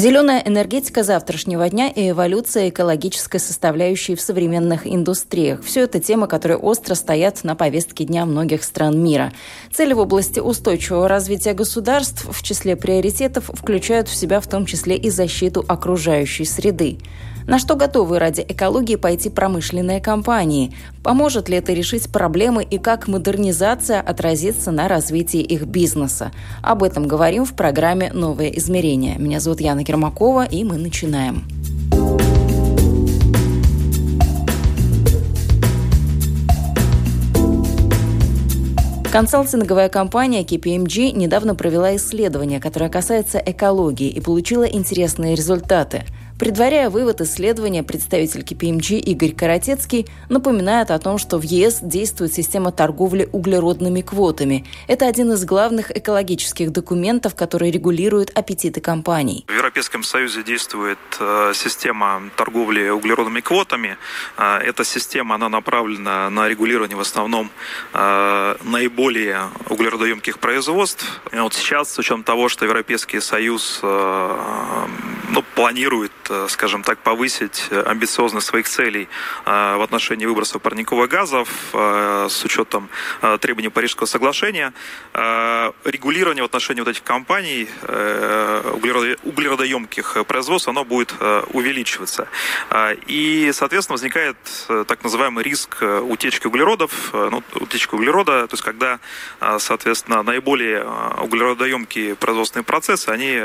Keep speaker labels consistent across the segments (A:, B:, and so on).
A: Зеленая энергетика завтрашнего дня и эволюция экологической составляющей в современных индустриях. Все это темы, которые остро стоят на повестке дня многих стран мира. Цели в области устойчивого развития государств в числе приоритетов включают в себя в том числе и защиту окружающей среды. На что готовы ради экологии пойти промышленные компании? Поможет ли это решить проблемы и как модернизация отразится на развитии их бизнеса? Об этом говорим в программе «Новое измерение». Меня зовут Яна Кермакова, и мы начинаем. Консалтинговая компания KPMG недавно провела исследование, которое касается экологии и получила интересные результаты – Предваряя вывод исследования, представитель KPMG Игорь Каратецкий напоминает о том, что в ЕС действует система торговли углеродными квотами. Это один из главных экологических документов, который регулирует аппетиты компаний.
B: В Европейском Союзе действует э, система торговли углеродными квотами. Э, эта система она направлена на регулирование в основном э, наиболее углеродоемких производств. И вот сейчас, с учетом того, что Европейский Союз ну, планирует скажем так, повысить амбициозность своих целей э, в отношении выбросов парниковых газов э, с учетом требований Парижского соглашения. Регулирование в отношении вот этих компаний углеродоемких производств, оно будет увеличиваться. И, соответственно, возникает так называемый риск утечки углеродов, ну, утечки углерода, то есть когда, соответственно, наиболее углеродоемкие производственные процессы, они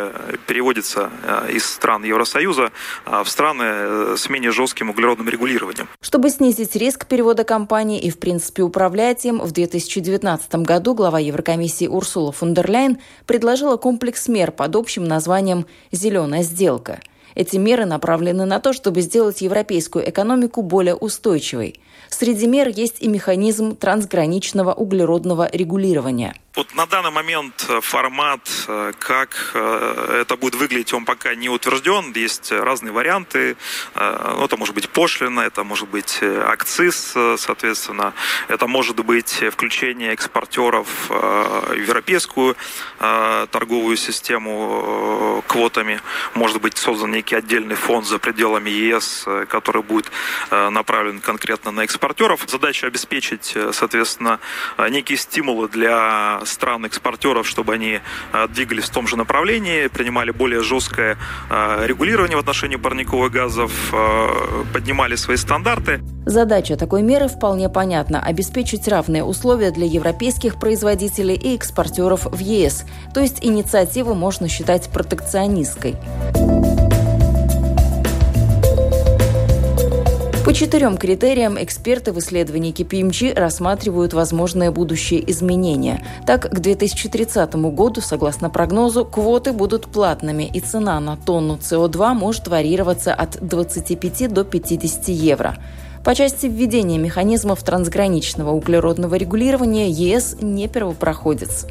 B: переводятся из стран Евросоюза в страны э, с менее жестким углеродным регулированием.
A: Чтобы снизить риск перевода компании и, в принципе, управлять им, в 2019 году глава Еврокомиссии Урсула фон дер Ляйн предложила комплекс мер под общим названием «Зеленая сделка». Эти меры направлены на то, чтобы сделать европейскую экономику более устойчивой. Среди мер есть и механизм трансграничного углеродного регулирования –
B: вот на данный момент э, формат, э, как э, это будет выглядеть, он пока не утвержден. Есть разные варианты. Ну, это может быть пошлина, это может быть акциз, соответственно. Это может быть включение экспортеров в европейскую торговую систему квотами. Может быть создан некий отдельный фонд за пределами ЕС, который будет направлен конкретно на экспортеров. Задача обеспечить, соответственно, некие стимулы для стран-экспортеров, чтобы они э, двигались в том же направлении, принимали более жесткое э, регулирование в отношении парниковых газов, э, поднимали свои стандарты.
A: Задача такой меры вполне понятна – обеспечить равные условия для европейских производителей и экспортеров в ЕС. То есть инициативу можно считать протекционистской. Четырем критериям эксперты в исследовании KPMG рассматривают возможные будущие изменения. Так, к 2030 году, согласно прогнозу, квоты будут платными, и цена на тонну СО2 может варьироваться от 25 до 50 евро. По части введения механизмов трансграничного углеродного регулирования ЕС не первопроходец.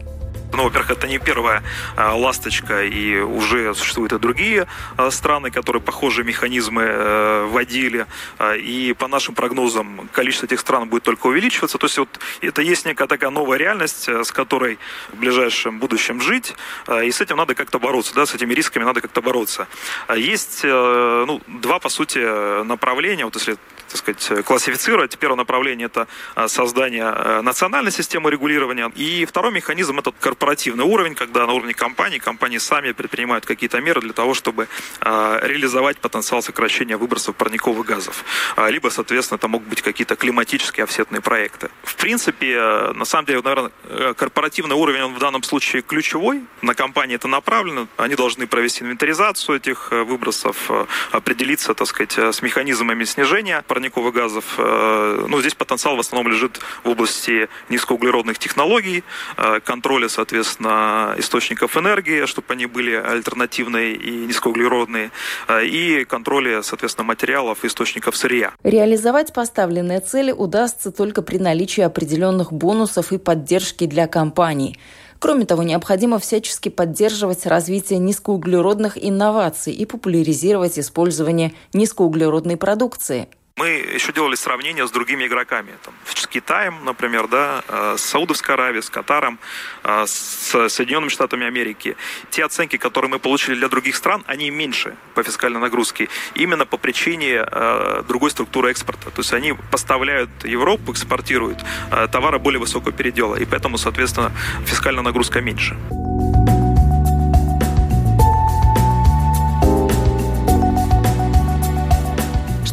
B: Ну, во-первых, это не первая а, ласточка, и уже существуют и другие а, страны, которые похожие механизмы а, вводили. А, и по нашим прогнозам количество этих стран будет только увеличиваться. То есть вот это есть некая такая новая реальность, с которой в ближайшем будущем жить, и с этим надо как-то бороться, да, с этими рисками надо как-то бороться. Есть а, ну, два, по сути, направления. Вот если так сказать, классифицировать. Первое направление – это а, создание а, национальной системы регулирования. И второй механизм – это корпоративный уровень, когда на уровне компании компании сами предпринимают какие-то меры для того, чтобы а, реализовать потенциал сокращения выбросов парниковых газов. Либо, соответственно, это могут быть какие-то климатические офсетные проекты. В принципе, на самом деле, наверное, э, корпоративный уровень он в данном случае ключевой. На компании это направлено. Они должны провести инвентаризацию этих э, выбросов, э, определиться, так сказать, с механизмами снижения парниковых парниковых газов, э, ну, здесь потенциал в основном лежит в области низкоуглеродных технологий, э, контроля, соответственно, источников энергии, чтобы они были альтернативные и низкоуглеродные, э, и контроля, соответственно, материалов и источников сырья.
A: Реализовать поставленные цели удастся только при наличии определенных бонусов и поддержки для компаний. Кроме того, необходимо всячески поддерживать развитие низкоуглеродных инноваций и популяризировать использование низкоуглеродной продукции –
B: мы еще делали сравнение с другими игроками. Там, с Китаем, например, да, э, с Саудовской Аравией, с Катаром, э, с Соединенными Штатами Америки. Те оценки, которые мы получили для других стран, они меньше по фискальной нагрузке. Именно по причине э, другой структуры экспорта. То есть они поставляют Европу, экспортируют товары более высокого передела. И поэтому, соответственно, фискальная нагрузка меньше.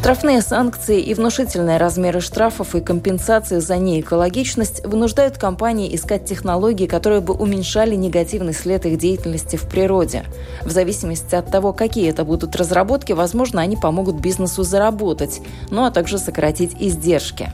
A: Штрафные санкции и внушительные размеры штрафов и компенсации за неэкологичность вынуждают компании искать технологии, которые бы уменьшали негативный след их деятельности в природе. В зависимости от того, какие это будут разработки, возможно, они помогут бизнесу заработать, ну а также сократить издержки.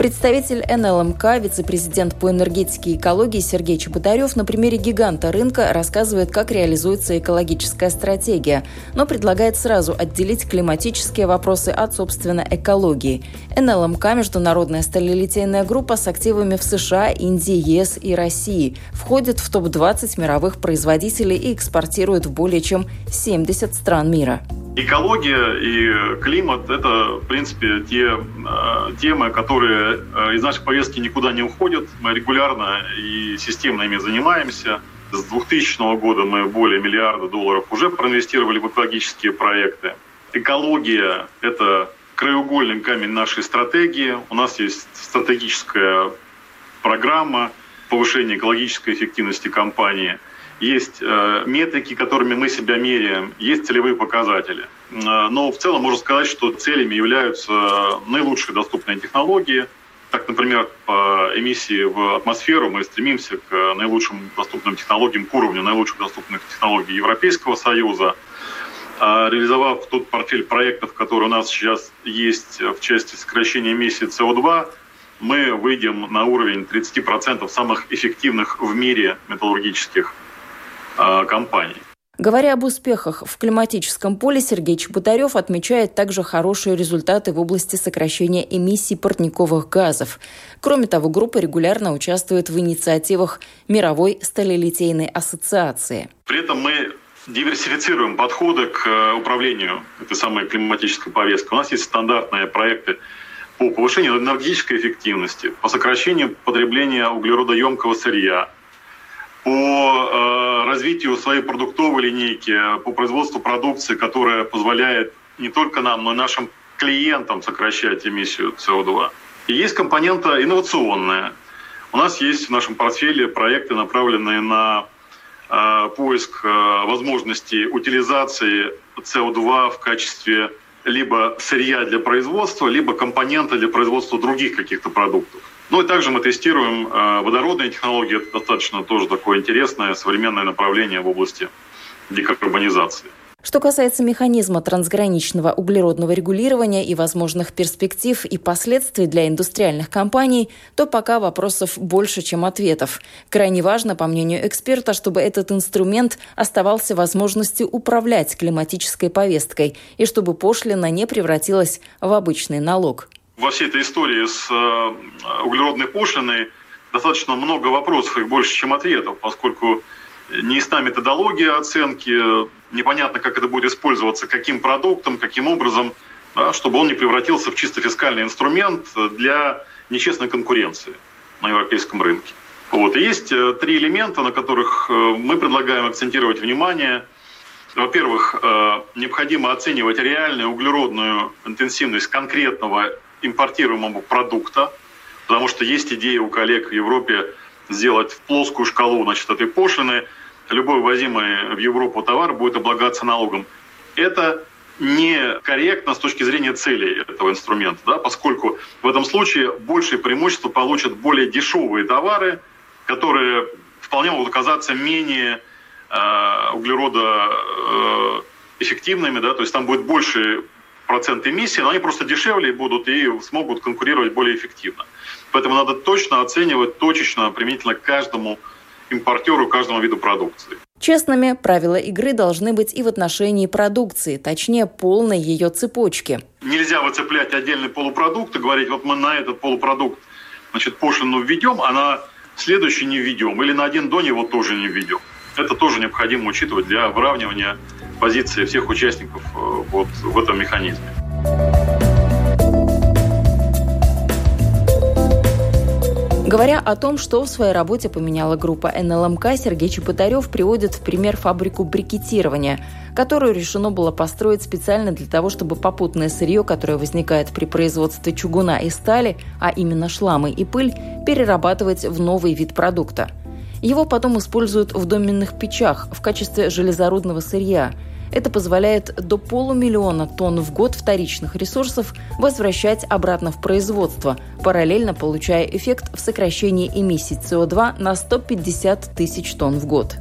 A: Представитель НЛМК, вице-президент по энергетике и экологии Сергей Чеботарев на примере гиганта рынка рассказывает, как реализуется экологическая стратегия, но предлагает сразу отделить климатические вопросы от, собственно, экологии. НЛМК – международная сталелитейная группа с активами в США, Индии, ЕС и России. Входит в топ-20 мировых производителей и экспортирует в более чем 70 стран мира.
C: Экология и климат – это, в принципе, те э, темы, которые э, из нашей повестки никуда не уходят. Мы регулярно и системно ими занимаемся. С 2000 года мы более миллиарда долларов уже проинвестировали в экологические проекты. Экология – это краеугольный камень нашей стратегии. У нас есть стратегическая программа повышения экологической эффективности компании – есть э, метрики, которыми мы себя меряем, есть целевые показатели. Э, но в целом можно сказать, что целями являются наилучшие доступные технологии. Так, например, по эмиссии в атмосферу мы стремимся к наилучшим доступным технологиям, к уровню наилучших доступных технологий Европейского Союза. А реализовав тот портфель проектов, который у нас сейчас есть в части сокращения эмиссии СО2, мы выйдем на уровень 30% самых эффективных в мире металлургических э, компаний.
A: Говоря об успехах в климатическом поле, Сергей Чеботарев отмечает также хорошие результаты в области сокращения эмиссий парниковых газов. Кроме того, группа регулярно участвует в инициативах Мировой сталелитейной ассоциации.
C: При этом мы диверсифицируем подходы к э, управлению этой самой климатической повесткой. У нас есть стандартные проекты по повышению энергетической эффективности, по сокращению потребления углеродоемкого сырья, по э, развитию своей продуктовой линейки, по производству продукции, которая позволяет не только нам, но и нашим клиентам сокращать эмиссию СО2. И есть компонента инновационная. У нас есть в нашем портфеле проекты, направленные на э, поиск э, возможностей утилизации СО2 в качестве либо сырья для производства, либо компонента для производства других каких-то продуктов. Ну и также мы тестируем э, водородные технологии. Это достаточно тоже такое интересное современное направление в области декарбонизации.
A: Что касается механизма трансграничного углеродного регулирования и возможных перспектив и последствий для индустриальных компаний, то пока вопросов больше, чем ответов. Крайне важно, по мнению эксперта, чтобы этот инструмент оставался возможностью управлять климатической повесткой и чтобы пошлина не превратилась в обычный налог
C: во всей этой истории с э, углеродной пошлиной достаточно много вопросов, их больше, чем ответов, поскольку неясна методология оценки, непонятно, как это будет использоваться, каким продуктом, каким образом, да, чтобы он не превратился в чисто фискальный инструмент для нечестной конкуренции на европейском рынке. Вот. И есть э, три элемента, на которых э, мы предлагаем акцентировать внимание. Во-первых, необходимо оценивать реальную углеродную интенсивность конкретного импортируемого продукта, потому что есть идея у коллег в Европе сделать плоскую шкалу значит, этой пошлины. Любой ввозимый в Европу товар будет облагаться налогом. Это некорректно с точки зрения целей этого инструмента, да, поскольку в этом случае большее преимущество получат более дешевые товары, которые вполне могут оказаться менее э, углеродоэффективными, да, то есть там будет больше процент эмиссии, но они просто дешевле будут и смогут конкурировать более эффективно. Поэтому надо точно оценивать, точечно, применительно к каждому импортеру, каждому виду продукции.
A: Честными правила игры должны быть и в отношении продукции, точнее полной ее цепочки.
C: Нельзя выцеплять отдельный полупродукт и говорить, вот мы на этот полупродукт значит, пошлину введем, а на следующий не введем, или на один до него тоже не введем. Это тоже необходимо учитывать для выравнивания позиции всех участников э, вот в этом механизме.
A: Говоря о том, что в своей работе поменяла группа НЛМК, Сергей Чеботарев приводит в пример фабрику брикетирования, которую решено было построить специально для того, чтобы попутное сырье, которое возникает при производстве чугуна и стали, а именно шламы и пыль, перерабатывать в новый вид продукта. Его потом используют в доменных печах в качестве железорудного сырья – это позволяет до полумиллиона тонн в год вторичных ресурсов возвращать обратно в производство, параллельно получая эффект в сокращении эмиссий СО2 на 150 тысяч тонн в год.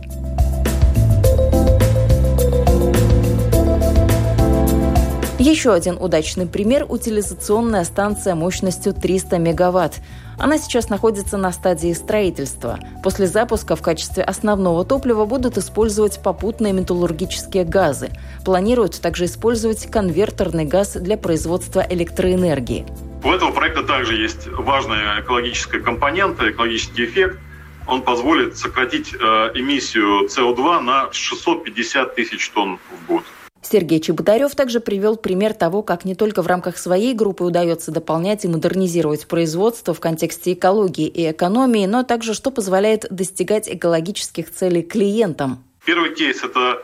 A: Еще один удачный пример – утилизационная станция мощностью 300 мегаватт. Она сейчас находится на стадии строительства. После запуска в качестве основного топлива будут использовать попутные металлургические газы. Планируют также использовать конвертерный газ для производства электроэнергии.
C: У этого проекта также есть важная экологическая компонента, экологический эффект. Он позволит сократить э, эмиссию СО2 на 650 тысяч тонн в год.
A: Сергей Чеботарев также привел пример того, как не только в рамках своей группы удается дополнять и модернизировать производство в контексте экологии и экономии, но также что позволяет достигать экологических целей клиентам.
C: Первый кейс – это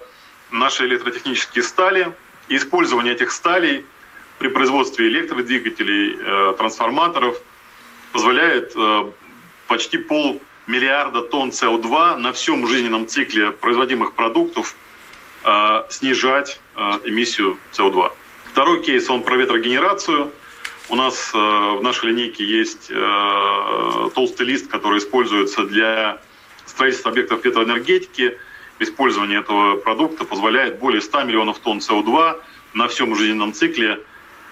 C: наши электротехнические стали. использование этих сталей при производстве электродвигателей, э, трансформаторов позволяет э, почти полмиллиарда тонн СО2 на всем жизненном цикле производимых продуктов снижать э, эмиссию СО2. Второй кейс, он про ветрогенерацию. У нас э, в нашей линейке есть толстый лист, который используется для строительства объектов ветроэнергетики. Использование этого продукта позволяет более 100 миллионов тонн СО2 на всем жизненном цикле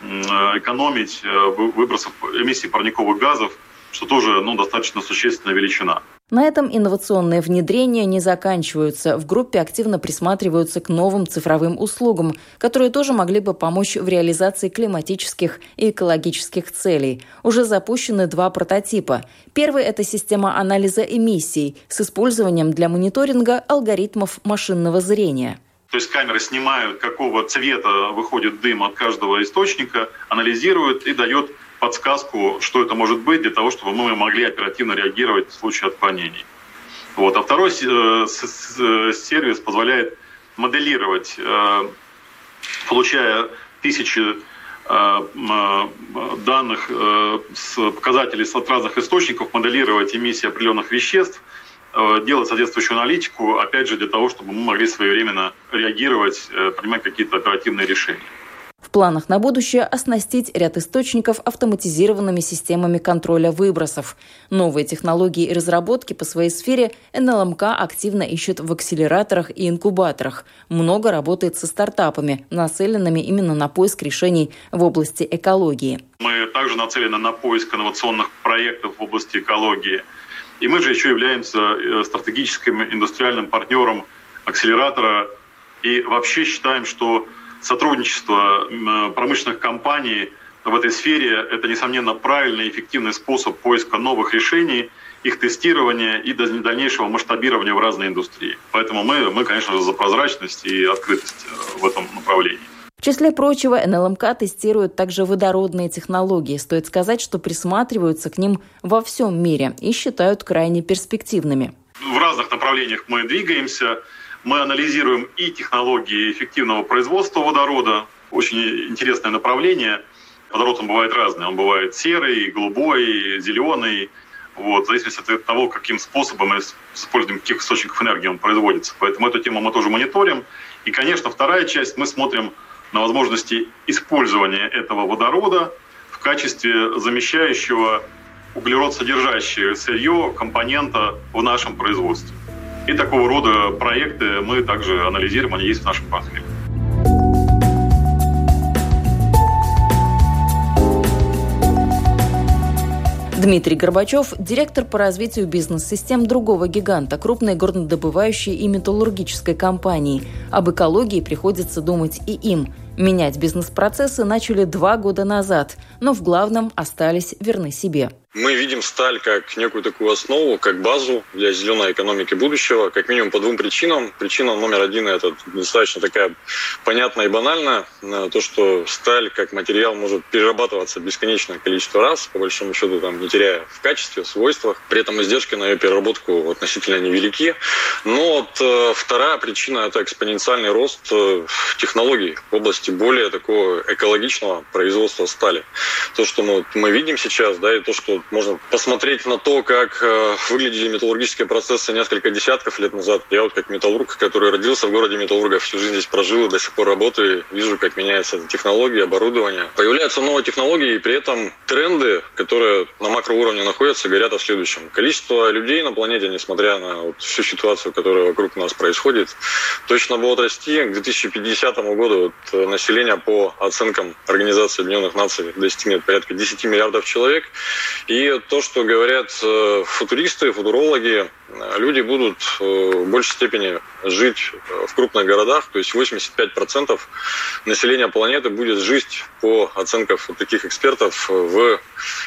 C: экономить выбросов эмиссий парниковых газов, что тоже ну, достаточно существенная величина.
A: На этом инновационные внедрения не заканчиваются. В группе активно присматриваются к новым цифровым услугам, которые тоже могли бы помочь в реализации климатических и экологических целей. Уже запущены два прототипа. Первый – это система анализа эмиссий с использованием для мониторинга алгоритмов машинного зрения.
C: То есть камеры снимают, какого цвета выходит дым от каждого источника, анализируют и дает подсказку, что это может быть, для того, чтобы мы могли оперативно реагировать в случае отклонений. Вот. А второй э, сервис позволяет моделировать, э, получая тысячи э, данных с показателей от разных источников, моделировать эмиссии определенных веществ, делать соответствующую аналитику, опять же, для того, чтобы мы могли своевременно реагировать, принимать какие-то оперативные решения.
A: В планах на будущее оснастить ряд источников автоматизированными системами контроля выбросов. Новые технологии и разработки по своей сфере НЛМК активно ищет в акселераторах и инкубаторах. Много работает со стартапами, нацеленными именно на поиск решений в области экологии.
C: Мы также нацелены на поиск инновационных проектов в области экологии. И мы же еще являемся э, стратегическим индустриальным партнером акселератора и вообще считаем, что сотрудничество промышленных компаний в этой сфере – это, несомненно, правильный и эффективный способ поиска новых решений, их тестирования и дальнейшего масштабирования в разные индустрии. Поэтому мы, мы конечно же, за прозрачность и открытость э, в этом направлении.
A: В числе прочего, НЛМК тестирует также водородные технологии. Стоит сказать, что присматриваются к ним во всем мире и считают крайне перспективными.
C: В разных направлениях мы двигаемся. Мы анализируем и технологии эффективного производства водорода. Очень интересное направление. Водород он бывает разный. Он бывает серый, голубой, зеленый. Вот, в зависимости от того, каким способом мы используем, каких источников энергии он производится. Поэтому эту тему мы тоже мониторим. И, конечно, вторая часть, мы смотрим на возможности использования этого водорода в качестве замещающего углерод содержащее сырье, компонента в нашем производстве. И такого рода проекты мы также анализируем, они есть в нашем портфеле.
A: Дмитрий Горбачев, директор по развитию бизнес-систем другого гиганта, крупной горнодобывающей и металлургической компании. Об экологии приходится думать и им. Менять бизнес-процессы начали два года назад, но в главном остались верны себе.
D: Мы видим сталь как некую такую основу, как базу для зеленой экономики будущего, как минимум по двум причинам. Причина номер один – это достаточно такая понятная и банальная. То, что сталь как материал может перерабатываться бесконечное количество раз, по большому счету там, не теряя в качестве, в свойствах. При этом издержки на ее переработку относительно невелики. Но вот, э, вторая причина – это экспоненциальный рост э, технологий в области более такого экологичного производства стали. То, что мы, мы видим сейчас, да, и то, что можно посмотреть на то, как э, выглядели металлургические процессы несколько десятков лет назад. Я вот как металлург, который родился в городе Металлурга, всю жизнь здесь прожил и до сих пор работаю, вижу, как меняются технологии, оборудование. Появляются новые технологии, и при этом тренды, которые на макроуровне находятся, говорят о следующем. Количество людей на планете, несмотря на вот всю ситуацию, которая вокруг нас происходит, точно будет расти. К 2050 году вот э, население по оценкам Организации Объединенных Наций достигнет порядка 10 миллиардов человек. То, что говорят э, футуристы, футурологи, э, люди будут в большей степени жить в крупных городах, то есть 85% населения планеты будет жить по оценкам таких экспертов в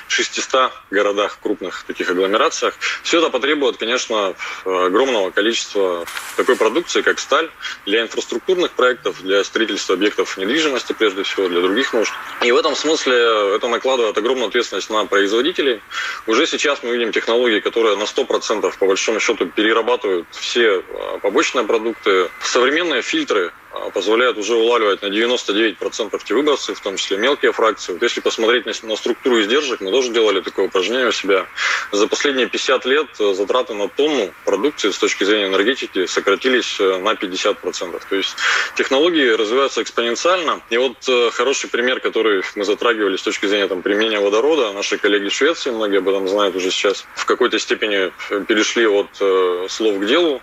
D: 600 городах, крупных таких агломерациях. Все это потребует, конечно, огромного количества такой продукции, как сталь, для инфраструктурных проектов, для строительства объектов недвижимости, прежде всего, для других нужд. И в этом смысле это накладывает огромную ответственность на производителей. Уже сейчас мы видим технологии, которые на 100% по большому счету перерабатывают все а, побочные продукты. Современные фильтры а, позволяют уже улавливать на 99% те выбросы, в том числе мелкие фракции. Вот если посмотреть на, структуру издержек, мы тоже делали такое упражнение у себя. За последние 50 лет э, затраты на тонну продукции с точки зрения энергетики сократились э, на 50%. То есть технологии развиваются экспоненциально. И вот э, хороший пример, который мы затрагивали с точки зрения там, применения водорода, наши коллеги в Швеции, многие об этом знают уже сейчас, в какой-то степени перешли от слов к делу.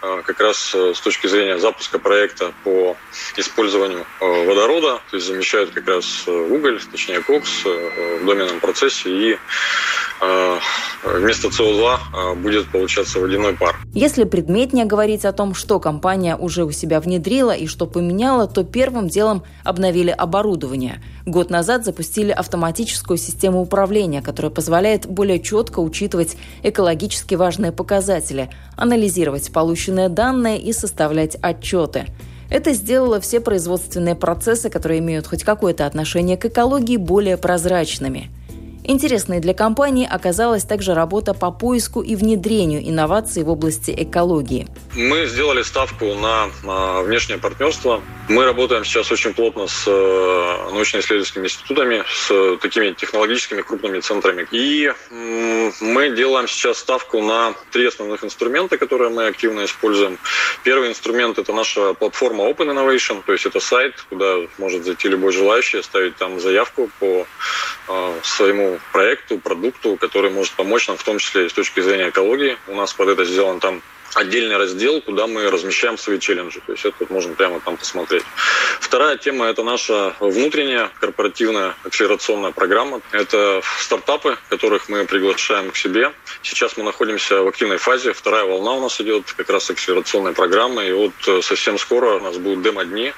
D: Э, как раз э, с точки зрения запуска проекта по использованию э, водорода, то есть замещают как раз уголь, точнее кокс в доменном процессе и вместо СО2 будет получаться водяной пар.
A: Если предметнее говорить о том, что компания уже у себя внедрила и что поменяла, то первым делом обновили оборудование. Год назад запустили автоматическую систему управления, которая позволяет более четко учитывать экологически важные показатели, анализировать полученные данные и составлять отчеты. Это сделало все производственные процессы, которые имеют хоть какое-то отношение к экологии, более прозрачными. Интересной для компании оказалась также работа по поиску и внедрению инноваций в области экологии.
D: Мы сделали ставку на внешнее партнерство. Мы работаем сейчас очень плотно с э, научно-исследовательскими институтами, с такими технологическими крупными центрами. И мы делаем сейчас ставку на три основных инструмента, которые мы активно используем. Первый инструмент – это наша платформа Open Innovation, то есть это сайт, куда может зайти любой желающий, оставить там заявку по э, своему проекту, продукту, который может помочь нам в том числе и с точки зрения экологии. У нас под это сделан там отдельный раздел, куда мы размещаем свои челленджи. То есть это вот можно прямо там посмотреть. Вторая тема – это наша внутренняя корпоративная акселерационная программа. Это стартапы, которых мы приглашаем к себе. Сейчас мы находимся в активной фазе. Вторая волна у нас идет как раз акселерационной программы. И вот э, совсем скоро у нас будут демо-дни,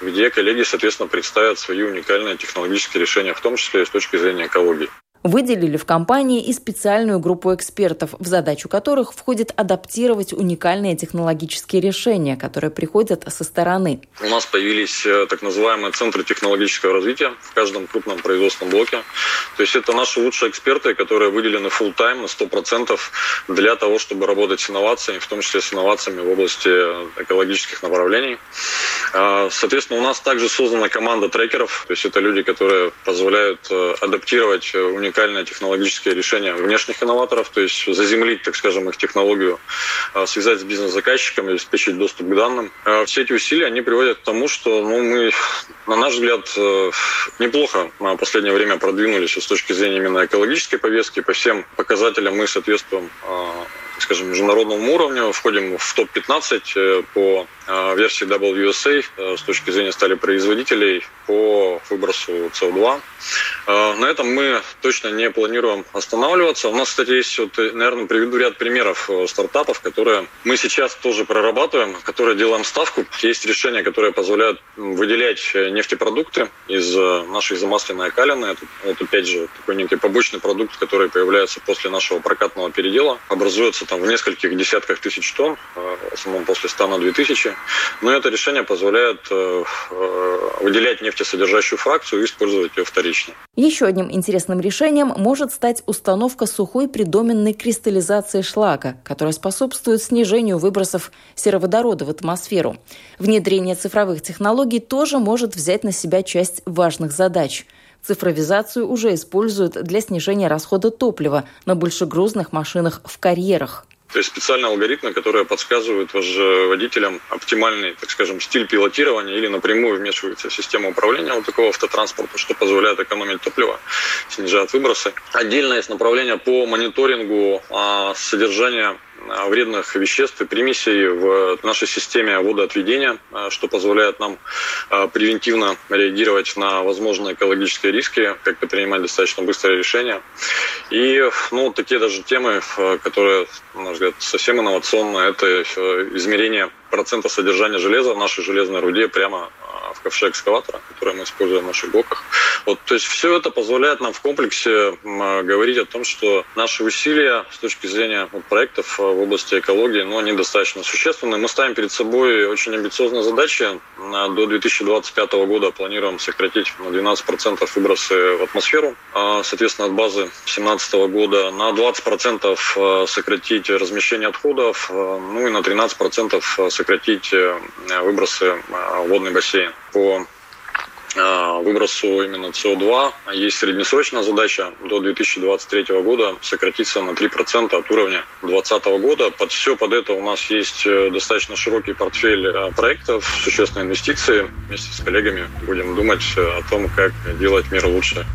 D: где коллеги, соответственно, представят свои уникальные технологические решения, в том числе и с точки зрения экологии
A: выделили в компании и специальную группу экспертов, в задачу которых входит адаптировать уникальные технологические решения, которые приходят со стороны.
D: У нас появились э, так называемые центры технологического развития в каждом крупном производственном блоке. То есть это наши лучшие эксперты, которые выделены full time на 100% для того, чтобы работать с инновациями, в том числе с инновациями в области экологических направлений. А, соответственно, у нас также создана команда трекеров, то есть это люди, которые позволяют э, адаптировать уникальные уникальное технологическое решение внешних инноваторов, то есть заземлить, так скажем, их технологию, а, связать с бизнес-заказчиком, обеспечить доступ к данным. А все эти усилия, они приводят к тому, что ну, мы, на наш взгляд, э, неплохо в последнее время продвинулись с точки зрения именно экологической повестки. По всем показателям мы соответствуем а, скажем, международному уровню, входим в топ-15 по версии WSA с точки зрения стали производителей по выбросу СО2. На этом мы точно не планируем останавливаться. У нас, кстати, есть, вот, наверное, приведу ряд примеров стартапов, которые мы сейчас тоже прорабатываем, которые делаем ставку. Есть решения, которые позволяют выделять нефтепродукты из нашей замасленной калины. Это, это опять же, такой некий побочный продукт, который появляется после нашего прокатного передела. Образуется там в нескольких десятках тысяч тонн, в основном после 100 на 2000. Но это решение позволяет э, э, выделять нефтесодержащую фракцию и использовать ее вторично.
A: Еще одним интересным решением может стать установка сухой придоменной кристаллизации шлака, которая способствует снижению выбросов сероводорода в атмосферу. Внедрение цифровых технологий тоже может взять на себя часть важных задач. Цифровизацию уже используют для снижения расхода топлива на большегрузных машинах в карьерах.
D: То есть специальные алгоритмы, которые подсказывают водителям оптимальный, так скажем, стиль пилотирования или напрямую вмешиваются в систему управления вот такого автотранспорта, что позволяет экономить топливо, снижает выбросы. Отдельно есть направление по мониторингу а, содержания вредных веществ и примесей в нашей системе водоотведения, а, что позволяет нам а, превентивно реагировать на возможные экологические риски, как-то принимать достаточно быстрое решение. И ну, такие даже темы, которые, на наш взгляд, совсем инновационные, это измерение процента содержания железа в нашей железной руде прямо в ковше экскаватора, который мы используем в наших блоках. Вот, то есть все это позволяет нам в комплексе говорить о том, что наши усилия с точки зрения проектов в области экологии, ну, они достаточно существенны. Мы ставим перед собой очень амбициозные задачи. До 2025 года планируем сократить на 12% выбросы в атмосферу, а, соответственно, от базы 2017 года, на 20% а, сократить размещение отходов, ну и на 13% сократить э, выбросы в водный бассейн по а, выбросу именно СО2. Есть среднесрочная задача до 2023 года сократиться на 3% от уровня 2020 года. Под все под это у нас есть э, достаточно широкий портфель э, проектов, существенные инвестиции. Вместе с коллегами будем думать о том, как делать мир лучше.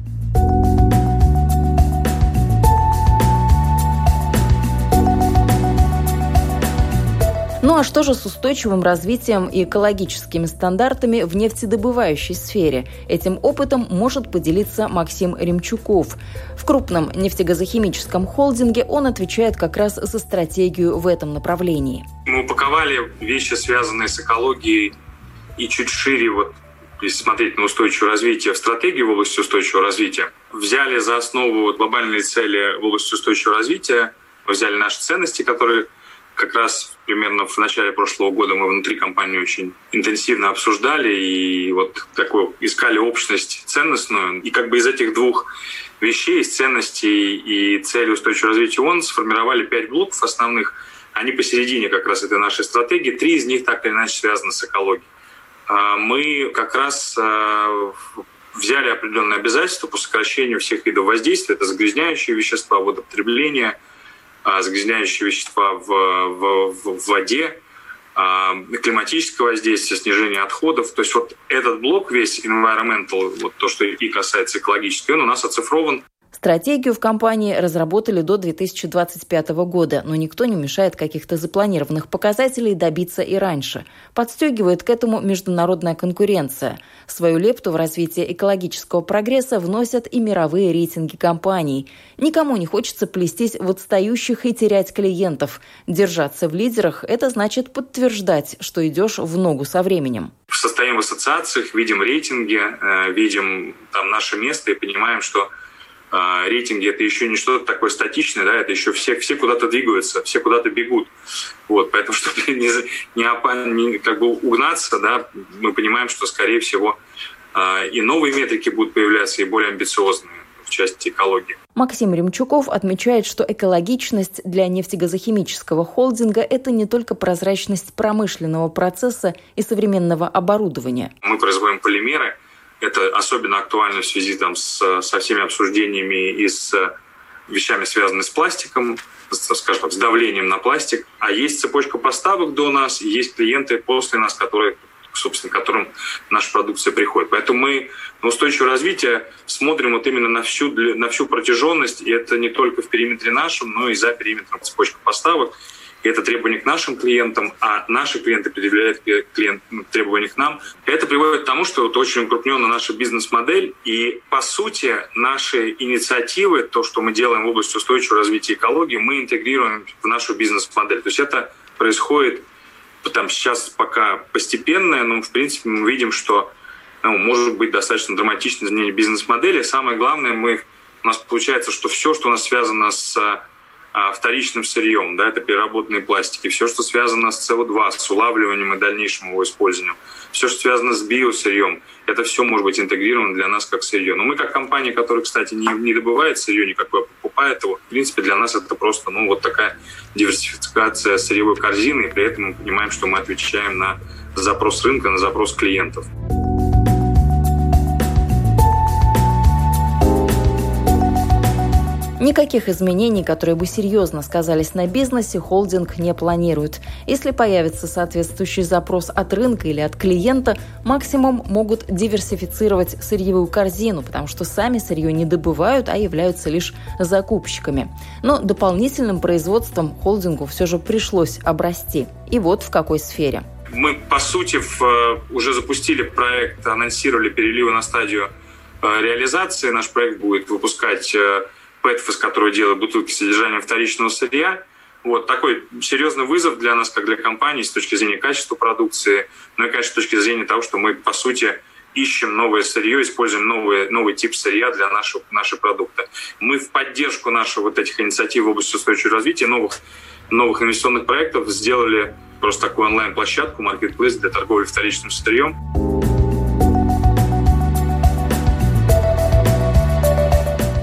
A: Ну а что же с устойчивым развитием и экологическими стандартами в нефтедобывающей сфере? Этим опытом может поделиться Максим Ремчуков. В крупном нефтегазохимическом холдинге он отвечает как раз за стратегию в этом направлении.
E: Мы упаковали вещи, связанные с экологией и чуть шире вот если смотреть на устойчивое развитие, в стратегии в области устойчивого развития, взяли за основу глобальные цели в области устойчивого развития, взяли наши ценности, которые как раз примерно в начале прошлого года мы внутри компании очень интенсивно обсуждали и вот такую искали общность ценностную. И как бы из этих двух вещей, из ценностей и цели устойчивого развития ООН сформировали пять блоков основных. Они посередине как раз этой нашей стратегии. Три из них так или иначе связаны с экологией. А мы как раз а, взяли определенные обязательства по сокращению всех видов воздействия. Это загрязняющие вещества, водопотребление – загрязняющие вещества в, в, в воде, а, климатическое воздействие, снижение отходов. То есть вот этот блок весь environmental, вот то, что и касается экологического, он у нас оцифрован
A: Стратегию в компании разработали до 2025 года, но никто не мешает каких-то запланированных показателей добиться и раньше. Подстегивает к этому международная конкуренция. Свою лепту в развитие экологического прогресса вносят и мировые рейтинги компаний. Никому не хочется плестись в отстающих и терять клиентов. Держаться в лидерах – это значит подтверждать, что идешь в ногу со временем.
E: Состоим в ассоциациях, видим рейтинги, э, видим там наше место и понимаем, что рейтинги это еще не что-то такое статичное, да, это еще все, все куда-то двигаются, все куда-то бегут. Вот, поэтому, чтобы не, не, не как бы угнаться, да, мы понимаем, что, скорее всего, а, и новые метрики будут появляться, и более амбициозные в части экологии.
A: Максим Ремчуков отмечает, что экологичность для нефтегазохимического холдинга – это не только прозрачность промышленного процесса и современного оборудования.
E: Мы производим полимеры – это особенно актуально в связи там, с, со всеми обсуждениями и с вещами, связанными с пластиком, с, скажем с давлением на пластик. А есть цепочка поставок до нас, есть клиенты после нас, которые собственно, к которым наша продукция приходит. Поэтому мы на устойчивое развитие смотрим вот именно на всю, на всю протяженность, и это не только в периметре нашем, но и за периметром цепочки поставок. И это требование к нашим клиентам, а наши клиенты предъявляют клиент, требования к нам. Это приводит к тому, что вот очень укрупнена наша бизнес-модель. И, по сути, наши инициативы, то, что мы делаем в области устойчивого развития экологии, мы интегрируем в нашу бизнес-модель. То есть это происходит там сейчас пока постепенное, но, в принципе, мы видим, что ну, может быть достаточно драматичное изменение бизнес-модели. Самое главное, мы, у нас получается, что все, что у нас связано с вторичным сырьем, да, это переработанные пластики, все, что связано с СО2, с улавливанием и дальнейшим его использованием, все, что связано с биосырьем, это все может быть интегрировано для нас как сырье. Но мы как компания, которая, кстати, не, не добывает сырье никакое, а покупает его, в принципе, для нас это просто, ну, вот такая диверсификация сырьевой корзины, и при этом мы понимаем, что мы отвечаем на запрос рынка, на запрос клиентов.
A: Никаких изменений, которые бы серьезно сказались на бизнесе, холдинг не планирует. Если появится соответствующий запрос от рынка или от клиента, максимум могут диверсифицировать сырьевую корзину, потому что сами сырье не добывают, а являются лишь закупщиками. Но дополнительным производством холдингу все же пришлось обрасти. И вот в какой сфере.
E: Мы, по сути, э, уже запустили проект, анонсировали переливы на стадию э, реализации. Наш проект будет выпускать э, ПЭТФС, который делает бутылки с содержанием вторичного сырья. Вот такой серьезный вызов для нас, как для компании, с точки зрения качества продукции, ну и, конечно, с точки зрения того, что мы, по сути, ищем новое сырье, используем новый, новый тип сырья для нашего, нашего продукта. Мы в поддержку наших вот этих инициатив в области устойчивого развития, новых, новых инвестиционных проектов сделали просто такую онлайн-площадку, маркетплейс для торговли вторичным сырьем.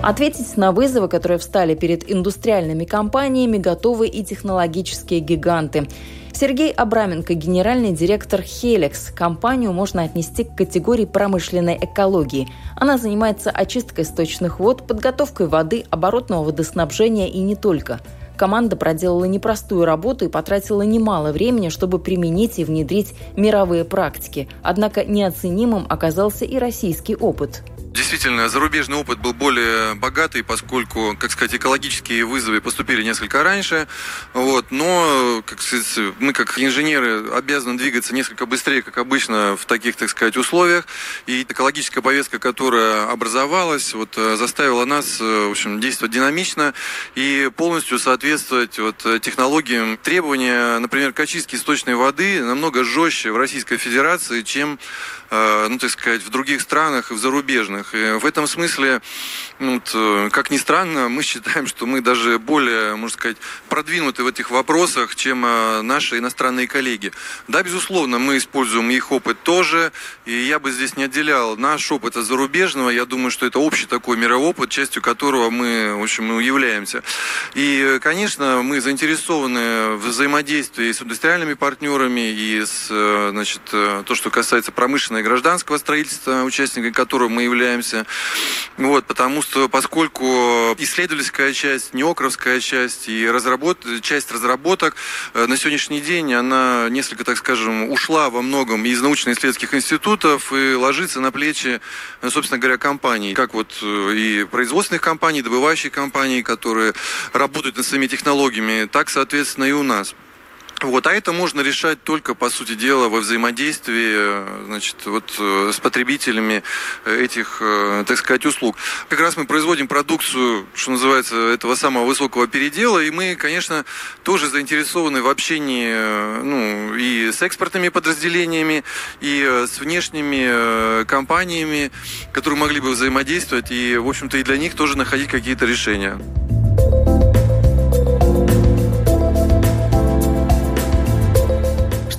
A: Ответить на вызовы, которые встали перед индустриальными компаниями, готовы и технологические гиганты. Сергей Абраменко, генеральный директор Helix. Компанию можно отнести к категории промышленной экологии. Она занимается очисткой сточных вод, подготовкой воды, оборотного водоснабжения и не только. Команда проделала непростую работу и потратила немало времени, чтобы применить и внедрить мировые практики. Однако неоценимым оказался и российский опыт.
F: Действительно, зарубежный опыт был более богатый, поскольку, как сказать, экологические вызовы поступили несколько раньше. Вот, но, как сказать, мы как инженеры обязаны двигаться несколько быстрее, как обычно, в таких, так сказать, условиях. И экологическая повестка, которая образовалась, вот, заставила нас, в общем, действовать динамично и полностью соответствовать вот, технологиям. Требования, например, к очистке источной воды намного жестче в Российской Федерации, чем Э, ну, так сказать, в других странах и в зарубежных. И в этом смысле, ну, вот, э, как ни странно, мы считаем, что мы даже более, можно сказать, продвинуты в этих вопросах, чем э, наши иностранные коллеги. Да, безусловно, мы используем их опыт тоже, и я бы здесь не отделял наш опыт от зарубежного. Я думаю, что это общий такой мировой опыт, частью которого мы, в общем, мы являемся. И, конечно, мы заинтересованы в взаимодействии с индустриальными партнерами и с, значит, то, что касается промышленной и гражданского строительства, участниками которого мы являемся. Вот, потому что, поскольку исследовательская часть, неокровская часть и разработ... часть разработок э, на сегодняшний день, она несколько, так скажем, ушла во многом из научно-исследовательских институтов и ложится на плечи, э, собственно говоря, компаний, как вот э, и производственных компаний, добывающих компаний, которые работают над своими технологиями, так, соответственно, и у нас. Вот, а это можно решать только, по сути дела, во взаимодействии э, значит, вот, э, с потребителями э, этих, так сказать, услуг. Как раз мы производим продукцию, что называется, этого самого высокого передела, и мы, конечно, тоже заинтересованы в общении ну, и с экспортными подразделениями, и с внешними компаниями, которые могли бы взаимодействовать, и, в общем-то, и для них тоже находить какие-то решения.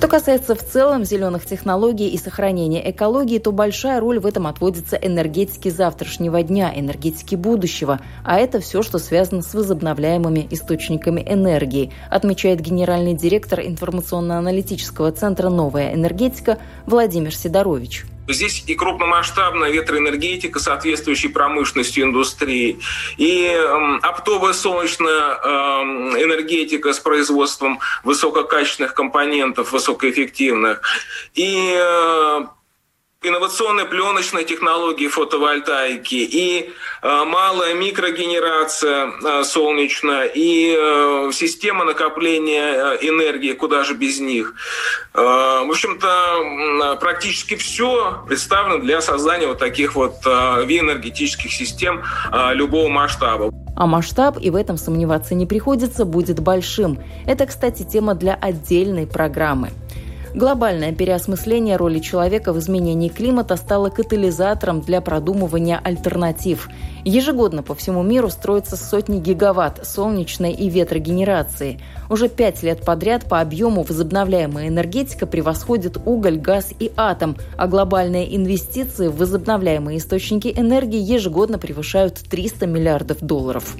A: Касается в целом зеленых технологий и сохранения экологии, то большая роль в этом отводится энергетике завтрашнего дня, энергетике будущего. А это все, что связано с возобновляемыми источниками энергии, отмечает генеральный директор информационно-аналитического центра «Новая энергетика» Владимир Сидорович.
G: Здесь и крупномасштабная ветроэнергетика, соответствующей промышленности индустрии, и э, оптовая солнечная э, энергетика с производством высококачественных компонентов, высокоэффективных, и э, инновационные пленочные технологии фотовольтаики и э, малая микрогенерация э, солнечная и э, система накопления э, энергии, куда же без них. Э, в общем-то, практически все представлено для создания вот таких вот э, энергетических систем э, любого масштаба.
A: А масштаб, и в этом сомневаться не приходится, будет большим. Это, кстати, тема для отдельной программы. Глобальное переосмысление роли человека в изменении климата стало катализатором для продумывания альтернатив. Ежегодно по всему миру строятся сотни гигаватт солнечной и ветрогенерации. Уже пять лет подряд по объему возобновляемая энергетика превосходит уголь, газ и атом, а глобальные инвестиции в возобновляемые источники энергии ежегодно превышают 300 миллиардов долларов.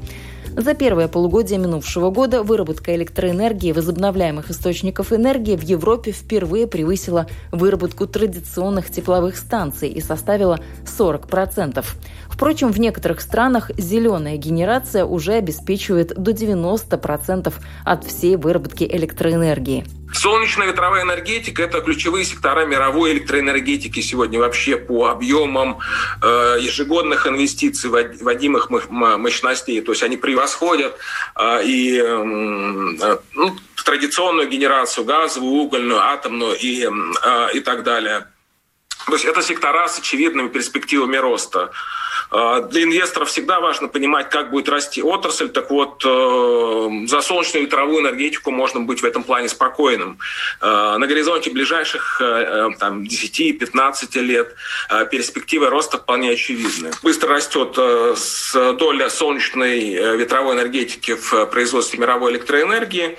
A: За первое полугодие минувшего года выработка электроэнергии возобновляемых источников энергии в Европе впервые превысила выработку традиционных тепловых станций и составила 40%. Впрочем, в некоторых странах зеленая генерация уже обеспечивает до 90% от всей выработки электроэнергии.
G: Солнечная ветровая энергетика – это ключевые сектора мировой электроэнергетики сегодня вообще по объемам э, ежегодных инвестиций, вводимых мощностей. То есть они превосходят э, и э, ну, традиционную генерацию газовую, угольную, атомную и, э, и так далее. То есть это сектора с очевидными перспективами роста. А, для инвесторов всегда важно понимать, как будет расти отрасль. Так вот, э, за солнечную ветровую энергетику можно быть в этом плане спокойным. Э, на горизонте ближайших э, там, 10-15 лет перспективы роста вполне очевидны. Быстро растет доля солнечной ветровой энергетики в производстве мировой электроэнергии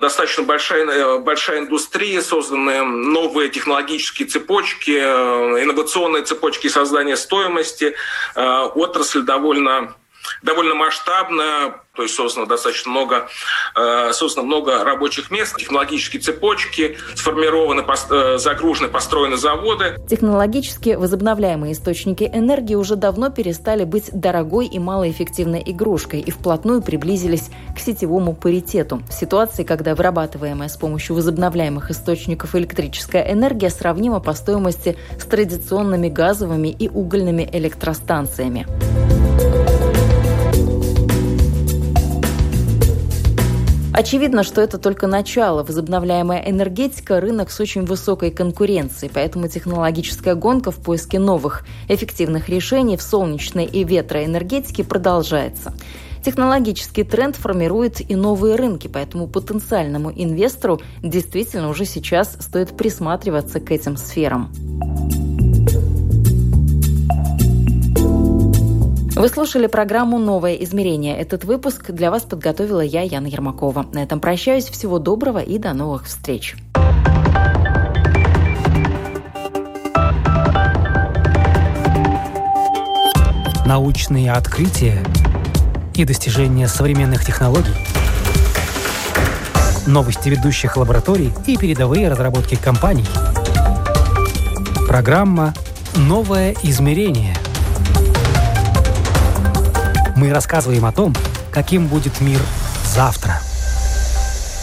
G: достаточно большая, э, большая индустрия, созданы новые технологические цепочки, э, инновационные цепочки создания стоимости. Э, отрасль довольно довольно масштабная, то есть создано достаточно много, э, создано много рабочих мест, технологические цепочки, сформированы, э, загружены, построены заводы.
A: Технологически возобновляемые источники энергии уже давно перестали быть дорогой и малоэффективной игрушкой и вплотную приблизились к сетевому паритету. В ситуации, когда вырабатываемая с помощью возобновляемых источников электрическая энергия сравнима по стоимости с традиционными газовыми и угольными электростанциями. Очевидно, что это только начало. Возобновляемая энергетика – рынок с очень высокой конкуренцией, поэтому технологическая гонка в поиске новых эффективных решений в солнечной и ветроэнергетике продолжается. Технологический тренд формирует и новые рынки, поэтому потенциальному инвестору действительно уже сейчас стоит присматриваться к этим сферам. Вы слушали программу «Новое измерение». Этот выпуск для вас подготовила я, Яна Ермакова. На этом прощаюсь. Всего доброго и до новых встреч.
H: Научные открытия и достижения современных технологий. Новости ведущих лабораторий и передовые разработки компаний. Программа «Новое измерение» – мы рассказываем о том, каким будет мир завтра –